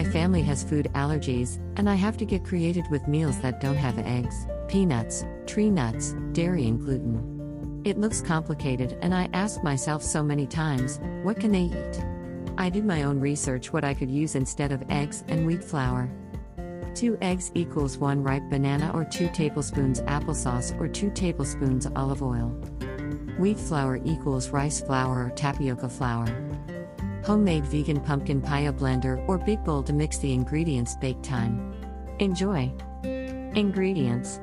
My family has food allergies, and I have to get creative with meals that don't have eggs, peanuts, tree nuts, dairy, and gluten. It looks complicated, and I ask myself so many times what can they eat? I did my own research what I could use instead of eggs and wheat flour. 2 eggs equals 1 ripe banana or 2 tablespoons applesauce or 2 tablespoons olive oil. Wheat flour equals rice flour or tapioca flour. Homemade vegan pumpkin pie blender or big bowl to mix the ingredients bake time. Enjoy. Ingredients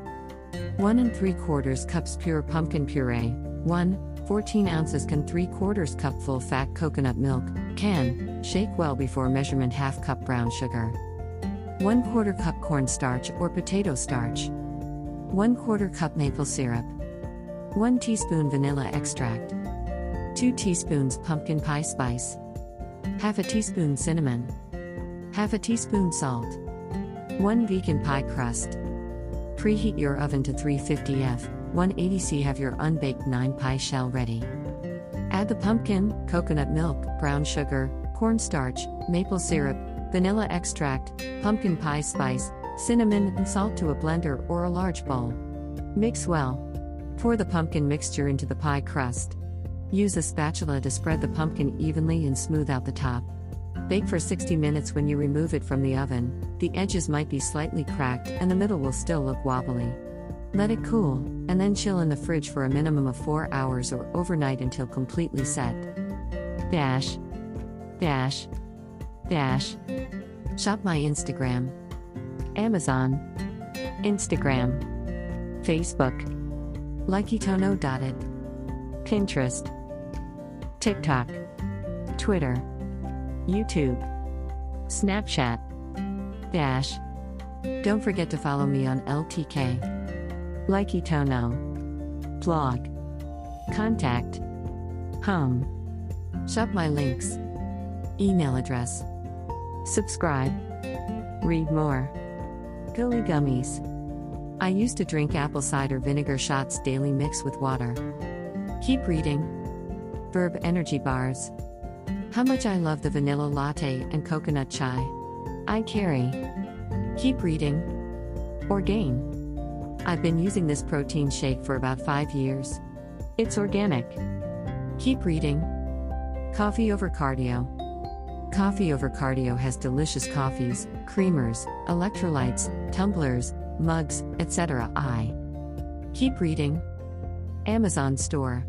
1 and 3 quarters cups pure pumpkin puree, 1, 14 ounces can 3 quarters cup full fat coconut milk, can, shake well before measurement half cup brown sugar. 1 quarter cup cornstarch or potato starch. 1 quarter cup maple syrup. 1 teaspoon vanilla extract. 2 teaspoons pumpkin pie spice. Half a teaspoon cinnamon. Half a teaspoon salt. 1 vegan pie crust. Preheat your oven to 350 F, 180 C. Have your unbaked 9 pie shell ready. Add the pumpkin, coconut milk, brown sugar, cornstarch, maple syrup, vanilla extract, pumpkin pie spice, cinnamon, and salt to a blender or a large bowl. Mix well. Pour the pumpkin mixture into the pie crust. Use a spatula to spread the pumpkin evenly and smooth out the top. Bake for 60 minutes when you remove it from the oven, the edges might be slightly cracked and the middle will still look wobbly. Let it cool, and then chill in the fridge for a minimum of 4 hours or overnight until completely set. Dash. Dash. Dash. Shop my Instagram. Amazon. Instagram. Facebook. LIKEtoKNOW.it. Pinterest. TikTok, Twitter, YouTube, Snapchat, Dash. Don't forget to follow me on LTK, Likey Tono, blog, contact, home, shop my links, email address, subscribe, read more. Goli Gummies. I used to drink apple cider vinegar shots daily mixed with water. Keep reading. Verb Energy Bars. How much I love the vanilla latte and coconut chai. I carry. Keep reading. Orgain. I've been using this protein shake for about five years. It's organic. Keep reading. Coffee over cardio. Coffee over cardio has delicious coffees, creamers, electrolytes, tumblers, mugs, etc. I. Keep reading. Amazon Store.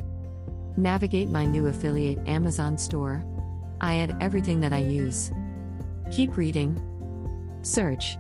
Navigate my new affiliate Amazon store. I add everything that I use. Keep reading. Search.